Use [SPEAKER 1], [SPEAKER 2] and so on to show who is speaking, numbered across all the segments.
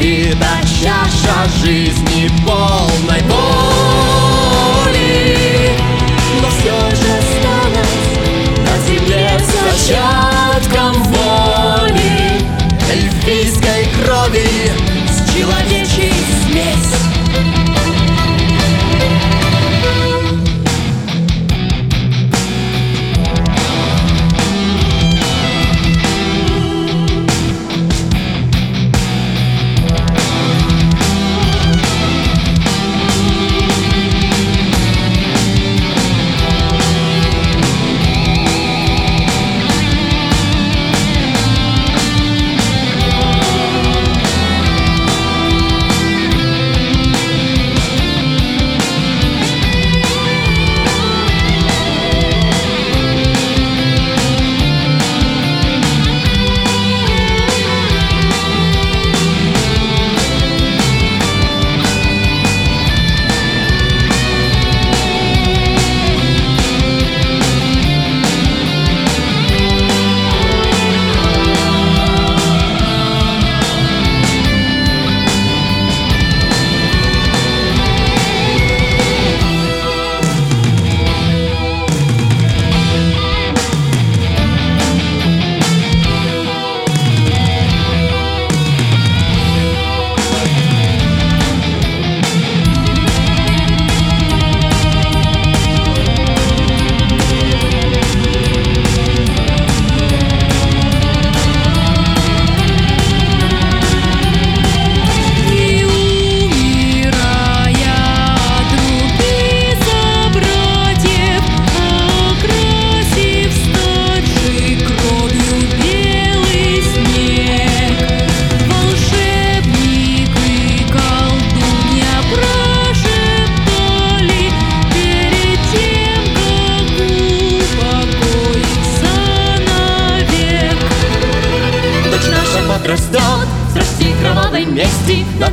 [SPEAKER 1] Беда чаша жизни полной. Боли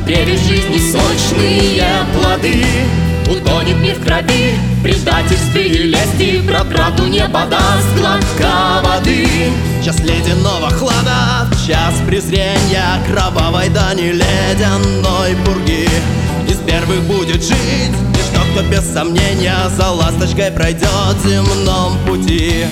[SPEAKER 1] древе жизни сочные плоды. Утонет мир в крови, предательстве и лести. Про правду не подаст глотка воды.
[SPEAKER 2] Час ледяного хлада, час презрения Кровавой дани ледяной пурги. Из первых будет жить Лишь тот, кто без сомнения За ласточкой пройдет земном пути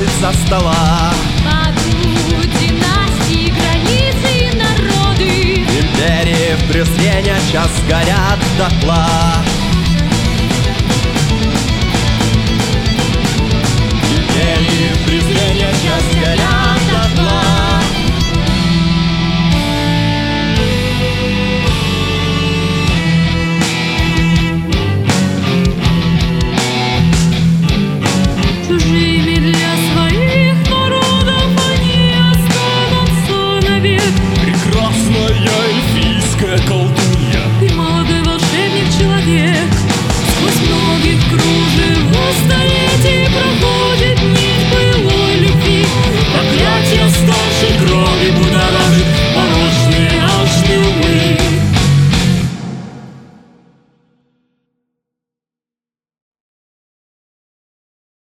[SPEAKER 2] сбросит со стола.
[SPEAKER 3] Падут династии, границы народы.
[SPEAKER 2] Империи в презрения час горят дотла